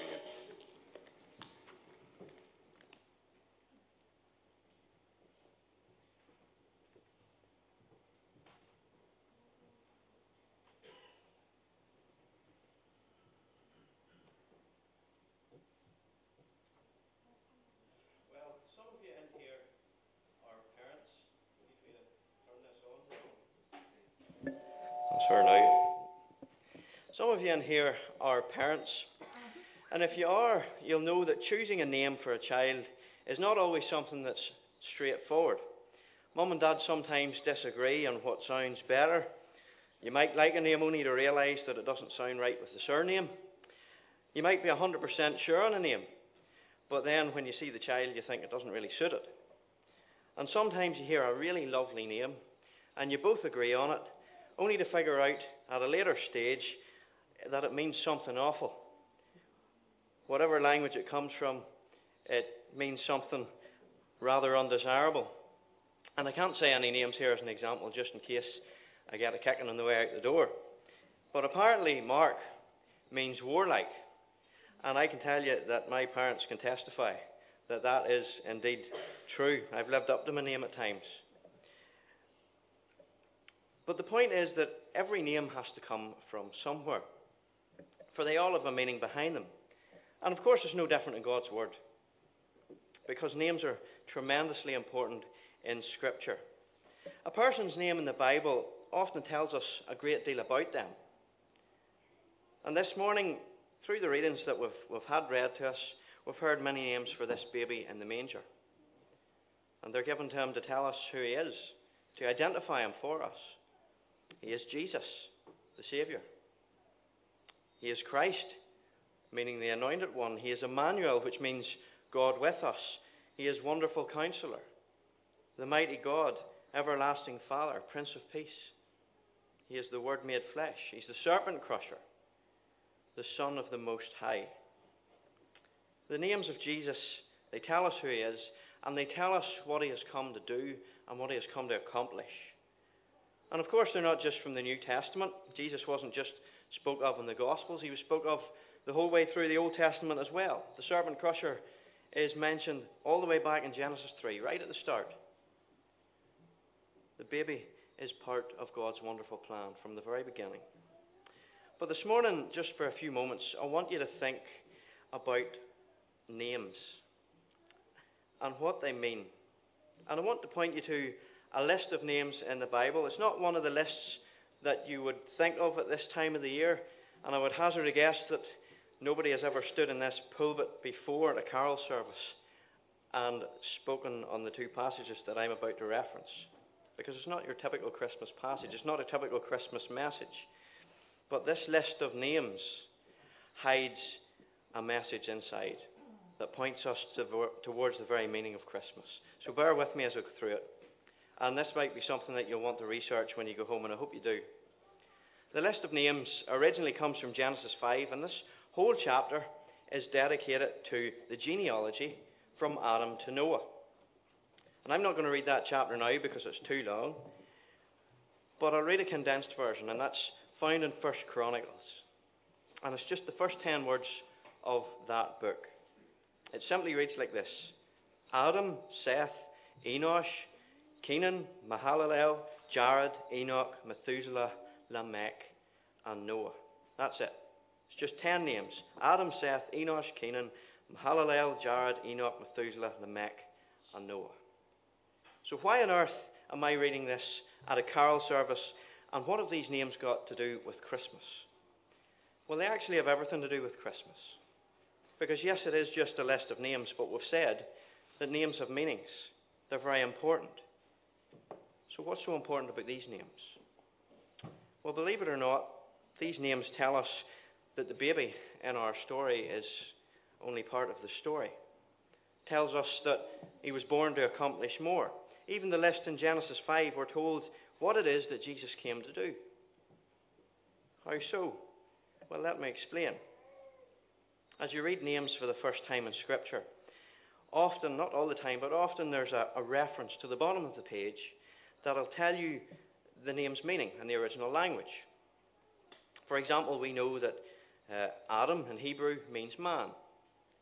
Well, some of you in here are parents. Need me to turn this on? That's her now. Some of you in here are parents, and if you are, you'll know that choosing a name for a child is not always something that's straightforward. Mum and Dad sometimes disagree on what sounds better. You might like a name only to realise that it doesn't sound right with the surname. You might be 100% sure on a name, but then when you see the child, you think it doesn't really suit it. And sometimes you hear a really lovely name, and you both agree on it, only to figure out at a later stage that it means something awful. Whatever language it comes from, it means something rather undesirable. And I can't say any names here as an example, just in case I get a kicking on the way out the door. But apparently, Mark means warlike. And I can tell you that my parents can testify that that is indeed true. I've lived up to my name at times. But the point is that every name has to come from somewhere for they all have a meaning behind them. And of course, it's no different in God's Word, because names are tremendously important in Scripture. A person's name in the Bible often tells us a great deal about them. And this morning, through the readings that we've, we've had read to us, we've heard many names for this baby in the manger. And they're given to him to tell us who he is, to identify him for us. He is Jesus, the Saviour. He is Christ, meaning the Anointed One. He is Emmanuel, which means God with us. He is Wonderful Counselor, the Mighty God, Everlasting Father, Prince of Peace. He is the Word made flesh. He's the Serpent Crusher, the Son of the Most High. The names of Jesus, they tell us who He is, and they tell us what He has come to do and what He has come to accomplish. And of course, they're not just from the New Testament. Jesus wasn't just spoke of in the Gospels. He was spoke of the whole way through the Old Testament as well. The serpent crusher is mentioned all the way back in Genesis 3, right at the start. The baby is part of God's wonderful plan from the very beginning. But this morning, just for a few moments, I want you to think about names and what they mean. And I want to point you to a list of names in the Bible. It's not one of the lists that you would think of at this time of the year, and I would hazard a guess that nobody has ever stood in this pulpit before at a carol service and spoken on the two passages that I'm about to reference. Because it's not your typical Christmas passage, it's not a typical Christmas message. But this list of names hides a message inside that points us to, towards the very meaning of Christmas. So bear with me as I go through it. And this might be something that you'll want to research when you go home, and I hope you do. The list of names originally comes from Genesis 5, and this whole chapter is dedicated to the genealogy from Adam to Noah. And I'm not going to read that chapter now because it's too long, but I'll read a condensed version, and that's found in First Chronicles. And it's just the first ten words of that book. It simply reads like this Adam, Seth, Enosh, Kenan, Mahalalel, Jared, Enoch, Methuselah, Lamech, and Noah. That's it. It's just ten names Adam, Seth, Enosh, Kenan, Mahalalel, Jared, Enoch, Methuselah, Lamech, and Noah. So, why on earth am I reading this at a carol service, and what have these names got to do with Christmas? Well, they actually have everything to do with Christmas. Because, yes, it is just a list of names, but we've said that names have meanings. They're very important. So, what's so important about these names? Well, believe it or not, these names tell us that the baby in our story is only part of the story. It tells us that he was born to accomplish more. Even the list in Genesis 5, we're told what it is that Jesus came to do. How so? Well, let me explain. As you read names for the first time in Scripture, often, not all the time, but often there's a, a reference to the bottom of the page that'll tell you the name's meaning in the original language. For example, we know that uh, Adam in Hebrew means man.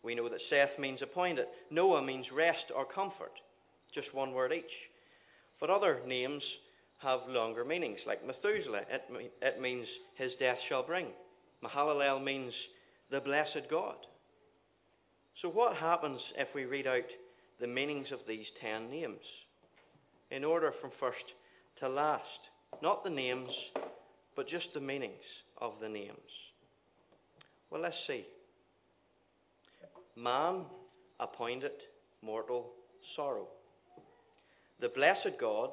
We know that Seth means appointed. Noah means rest or comfort. Just one word each. But other names have longer meanings, like Methuselah. It, it means his death shall bring. Mahalalel means the blessed God. So, what happens if we read out the meanings of these ten names? In order from first to last. Not the names, but just the meanings of the names. Well, let's see. Man appointed mortal sorrow. The blessed God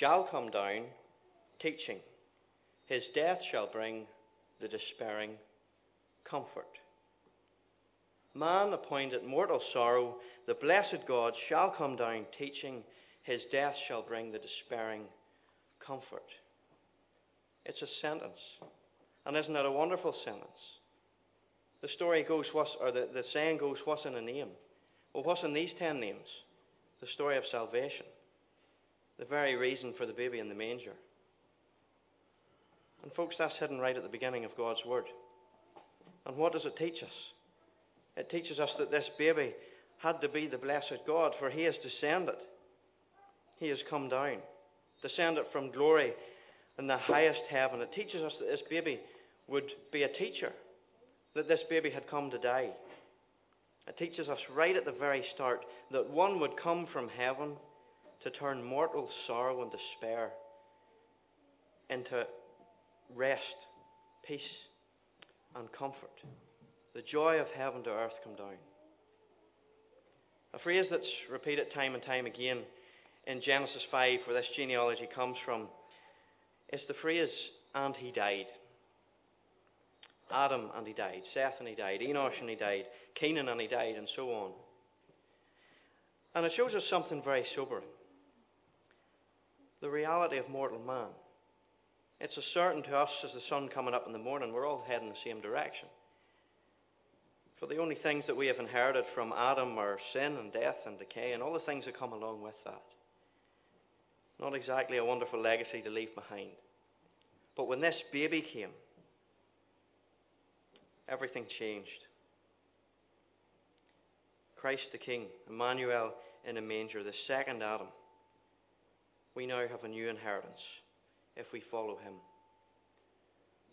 shall come down teaching. His death shall bring the despairing comfort. Man appointed mortal sorrow, the blessed God shall come down teaching, his death shall bring the despairing comfort. It's a sentence. And isn't that a wonderful sentence? The story goes, what's, or the, the saying goes, what's in a name? Well, what's in these ten names? The story of salvation. The very reason for the baby in the manger. And, folks, that's hidden right at the beginning of God's Word. And what does it teach us? It teaches us that this baby had to be the blessed God, for he has descended. He has come down, descended from glory in the highest heaven. It teaches us that this baby would be a teacher, that this baby had come to die. It teaches us right at the very start that one would come from heaven to turn mortal sorrow and despair into rest, peace, and comfort. The joy of heaven to earth come down. A phrase that's repeated time and time again in Genesis 5, where this genealogy comes from, is the phrase, and he died. Adam and he died, Seth and he died, Enosh and he died, Kenan and he died, and so on. And it shows us something very sobering the reality of mortal man. It's as certain to us as the sun coming up in the morning, we're all heading the same direction. For the only things that we have inherited from Adam are sin and death and decay and all the things that come along with that. Not exactly a wonderful legacy to leave behind. But when this baby came, everything changed. Christ the King, Emmanuel in a manger, the second Adam, we now have a new inheritance if we follow him.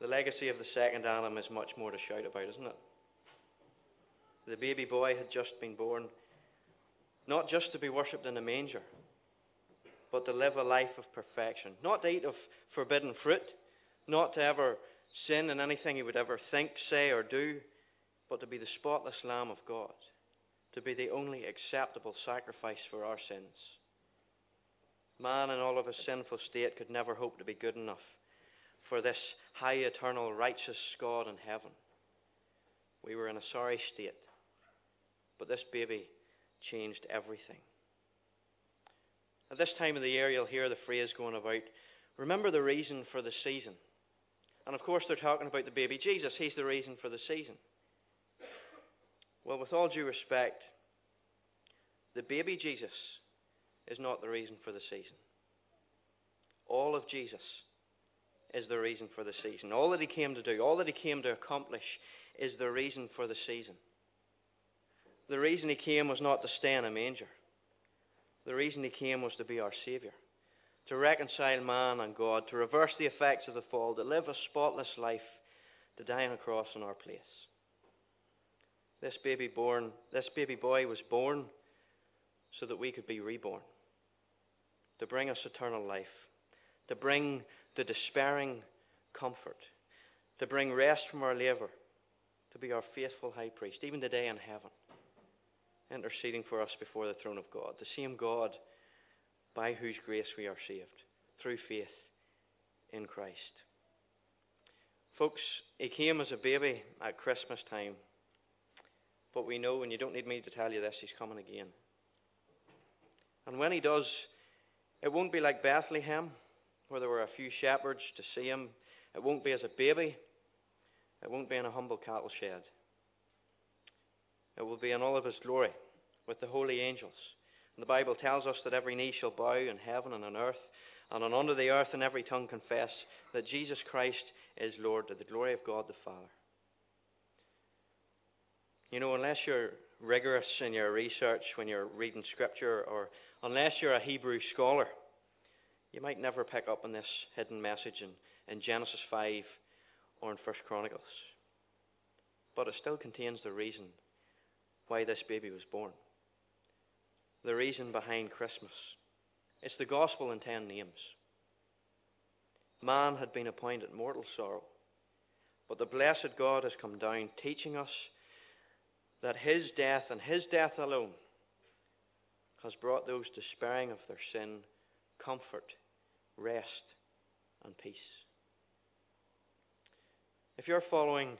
The legacy of the second Adam is much more to shout about, isn't it? The baby boy had just been born, not just to be worshipped in a manger, but to live a life of perfection. Not to eat of forbidden fruit, not to ever sin in anything he would ever think, say, or do, but to be the spotless Lamb of God, to be the only acceptable sacrifice for our sins. Man, in all of his sinful state, could never hope to be good enough for this high, eternal, righteous God in heaven. We were in a sorry state, but this baby changed everything. At this time of the year, you'll hear the phrase going about remember the reason for the season. And of course, they're talking about the baby Jesus. He's the reason for the season. Well, with all due respect, the baby Jesus is not the reason for the season. All of Jesus is the reason for the season. All that he came to do, all that he came to accomplish, is the reason for the season. The reason he came was not to stay in a manger. The reason he came was to be our Saviour, to reconcile man and God, to reverse the effects of the fall, to live a spotless life, to die on a cross in our place. This baby born, this baby boy was born so that we could be reborn, to bring us eternal life, to bring the despairing comfort, to bring rest from our labour, to be our faithful high priest, even today in heaven, interceding for us before the throne of God, the same God by whose grace we are saved, through faith in Christ. Folks, he came as a baby at Christmas time, but we know, and you don't need me to tell you this, he's coming again. And when he does, it won't be like Bethlehem where there were a few shepherds to see him. It won't be as a baby. It won't be in a humble cattle shed. It will be in all of his glory with the holy angels. And the Bible tells us that every knee shall bow in heaven and on earth and on under the earth, and every tongue confess that Jesus Christ is Lord to the glory of God the Father. You know, unless you're rigorous in your research when you're reading Scripture, or unless you're a Hebrew scholar, you might never pick up on this hidden message in, in Genesis 5 or in 1 Chronicles. But it still contains the reason why this baby was born. The reason behind Christmas. It's the gospel in ten names. Man had been appointed mortal sorrow, but the blessed God has come down, teaching us that his death and his death alone has brought those despairing of their sin comfort rest, and peace. If you're following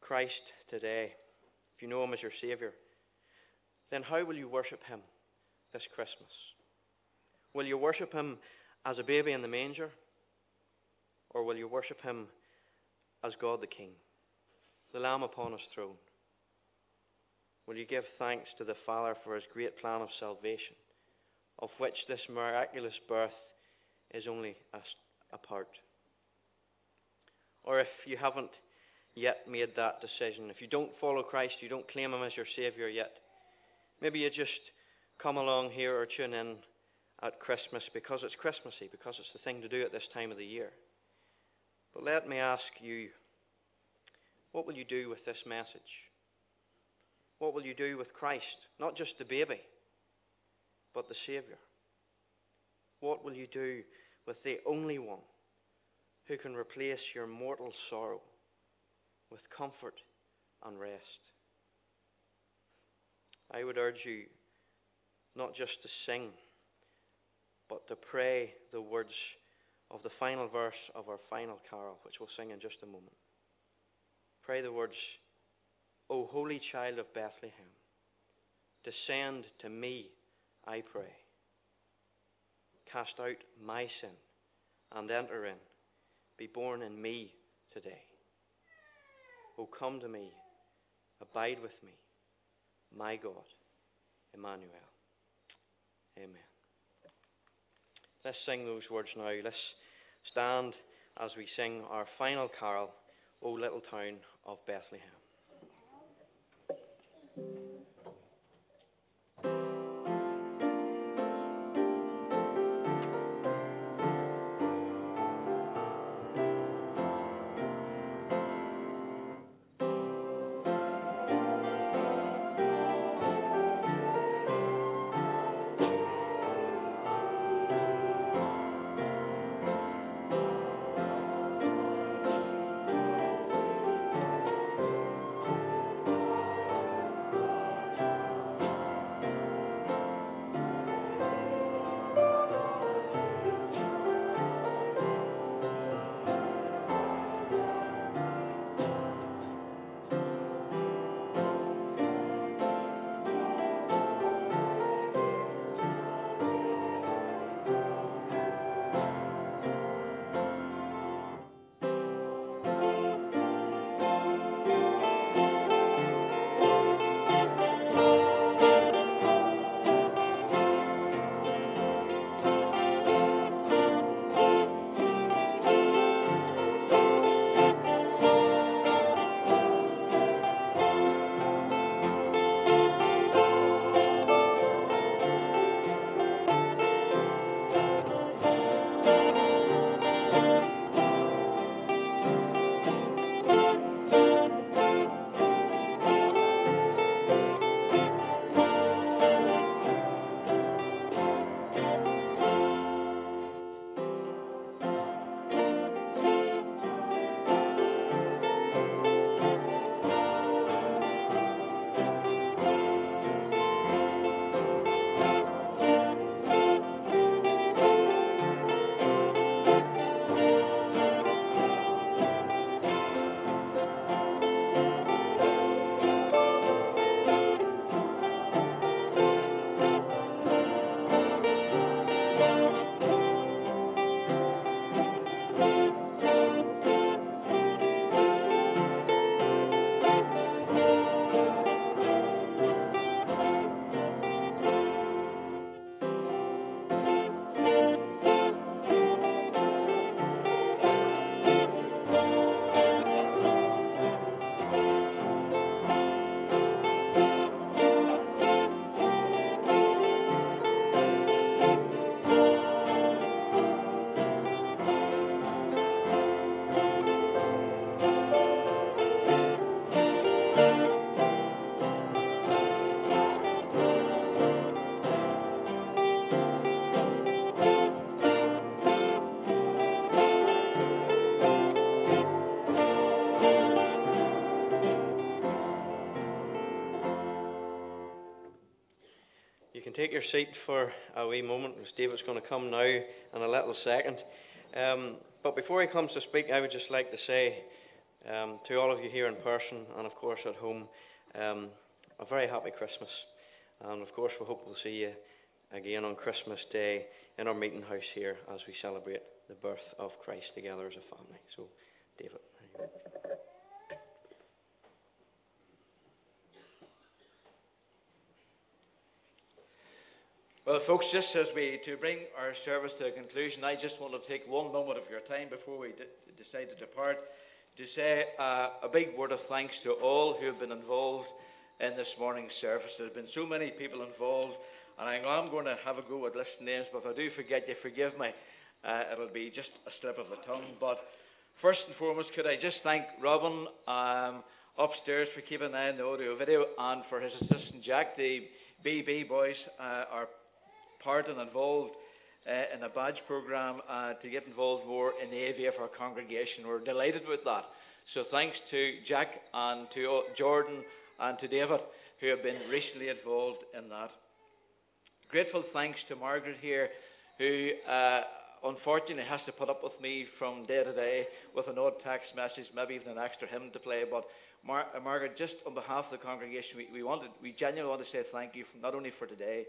Christ today, you know Him as your Saviour, then how will you worship Him this Christmas? Will you worship Him as a baby in the manger? Or will you worship Him as God the King, the Lamb upon His throne? Will you give thanks to the Father for His great plan of salvation, of which this miraculous birth is only a, a part. Or if you haven't yet made that decision, if you don't follow Christ, you don't claim Him as your Saviour yet, maybe you just come along here or tune in at Christmas because it's Christmassy, because it's the thing to do at this time of the year. But let me ask you what will you do with this message? What will you do with Christ? Not just the baby, but the Saviour. What will you do with the only one who can replace your mortal sorrow with comfort and rest? I would urge you not just to sing, but to pray the words of the final verse of our final carol, which we'll sing in just a moment. Pray the words, O holy child of Bethlehem, descend to me, I pray. Cast out my sin and enter in. Be born in me today. Oh, come to me. Abide with me, my God, Emmanuel. Amen. Let's sing those words now. Let's stand as we sing our final carol, O Little Town of Bethlehem. Your seat for a wee moment, because David's going to come now in a little second. Um, but before he comes to speak, I would just like to say um, to all of you here in person and, of course, at home, um, a very happy Christmas. And, of course, we hope we'll see you again on Christmas Day in our meeting house here as we celebrate the birth of Christ together as a family. So, David. Well, folks, just as we to bring our service to a conclusion, I just want to take one moment of your time before we d- decide to depart to say uh, a big word of thanks to all who have been involved in this morning's service. There have been so many people involved, and I I'm going to have a go at listing names, but if I do forget you, forgive me. Uh, it'll be just a slip of the tongue. But first and foremost, could I just thank Robin um, upstairs for keeping an eye on the audio video and for his assistant Jack, the BB boys uh, are part and involved uh, in a badge program uh, to get involved more in the AVF our congregation. We're delighted with that. So thanks to Jack and to uh, Jordan and to David who have been recently involved in that. Grateful thanks to Margaret here who uh, unfortunately has to put up with me from day to day with an odd text message, maybe even an extra hymn to play. But Mar- uh, Margaret, just on behalf of the congregation, we, we wanted, we genuinely want to say thank you, not only for today,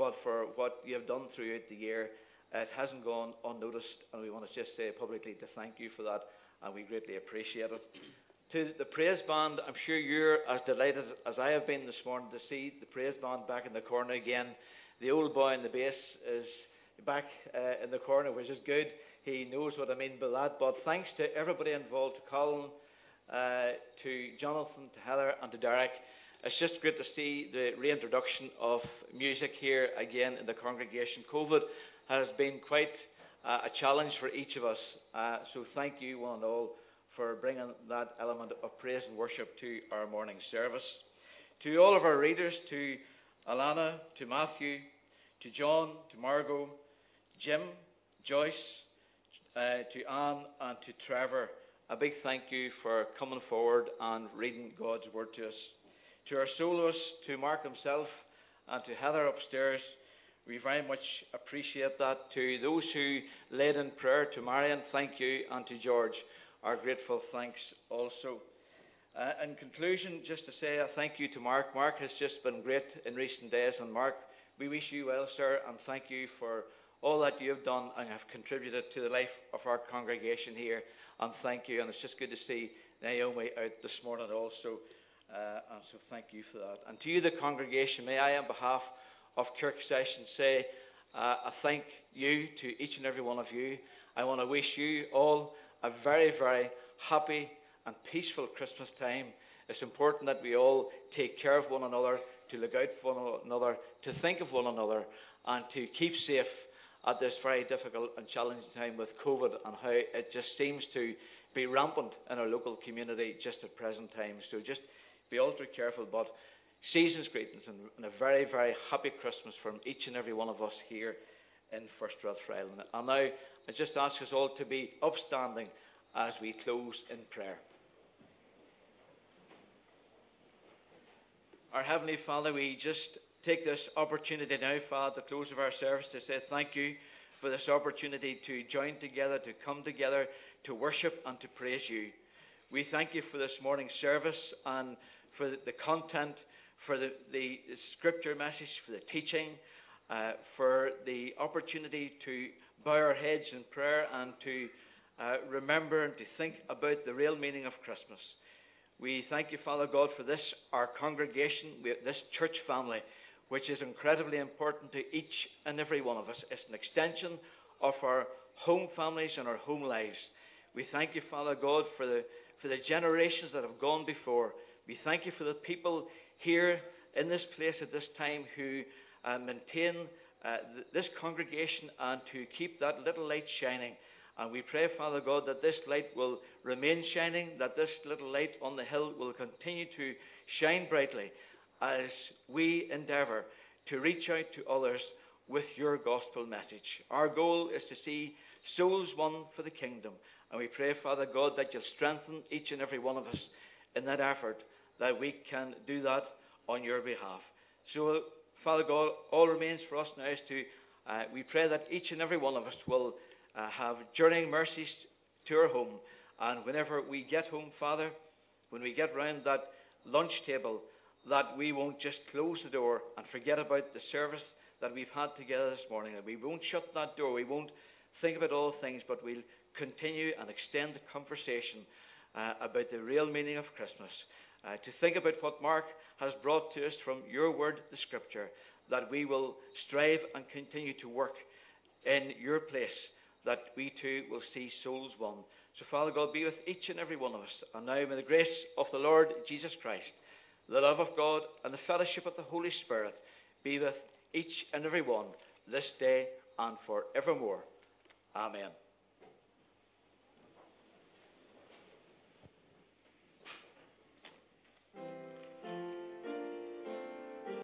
but for what you have done throughout the year. It hasn't gone unnoticed, and we want to just say publicly to thank you for that, and we greatly appreciate it. To the praise band, I'm sure you're as delighted as I have been this morning to see the praise band back in the corner again. The old boy in the bass is back uh, in the corner, which is good. He knows what I mean by that. But thanks to everybody involved, to Colin, uh, to Jonathan, to Heather, and to Derek. It's just great to see the reintroduction of music here again in the congregation. COVID has been quite uh, a challenge for each of us, uh, so thank you, one and all, for bringing that element of praise and worship to our morning service. To all of our readers, to Alana, to Matthew, to John, to Margot, Jim, Joyce, uh, to Anne, and to Trevor, a big thank you for coming forward and reading God's Word to us. To our soloists, to Mark himself, and to Heather upstairs, we very much appreciate that. To those who led in prayer, to Marion, thank you, and to George, our grateful thanks also. Uh, in conclusion, just to say a thank you to Mark. Mark has just been great in recent days, and Mark, we wish you well, sir, and thank you for all that you have done and have contributed to the life of our congregation here. And thank you, and it's just good to see Naomi out this morning also. Uh, and so thank you for that. And to you, the congregation, may I, on behalf of Kirk Session, say uh, a thank you to each and every one of you. I want to wish you all a very, very happy and peaceful Christmas time. It's important that we all take care of one another, to look out for one another, to think of one another, and to keep safe at this very difficult and challenging time with COVID and how it just seems to be rampant in our local community just at present time. So just be ultra careful, but season's greetings and, and, a very, very happy Christmas from each and every one of us here in First Rathfriland. And now I just ask us all to be upstanding as we close in prayer. Our Heavenly Father, we just take this opportunity now, Father, at the close of our service, to say thank you for this opportunity to join together, to come together, to worship and to praise you. We thank you for this morning's service and for the content, for the, the scripture message, for the teaching, uh, for the opportunity to bow our heads in prayer and to uh, remember and to think about the real meaning of Christmas. We thank you, Father God, for this, our congregation, this church family, which is incredibly important to each and every one of us. It's an extension of our home families and our home lives. We thank you, Father God, for the, for the generations that have gone before. We thank you for the people here in this place at this time who uh, maintain uh, th- this congregation and to keep that little light shining. And we pray, Father God, that this light will remain shining, that this little light on the hill will continue to shine brightly as we endeavour to reach out to others with your gospel message. Our goal is to see souls won for the kingdom. And we pray, Father God, that you'll strengthen each and every one of us in that effort that we can do that on your behalf. So, Father God, all remains for us now is to, uh, we pray that each and every one of us will uh, have journeying mercies to our home. And whenever we get home, Father, when we get round that lunch table, that we won't just close the door and forget about the service that we've had together this morning. And we won't shut that door. We won't think about all things, but we'll continue and extend the conversation uh, about the real meaning of Christmas. Uh, to think about what Mark has brought to us from your word, the scripture, that we will strive and continue to work in your place, that we too will see souls won. So, Father God, be with each and every one of us. And now, may the grace of the Lord Jesus Christ, the love of God, and the fellowship of the Holy Spirit be with each and every one this day and forevermore. Amen.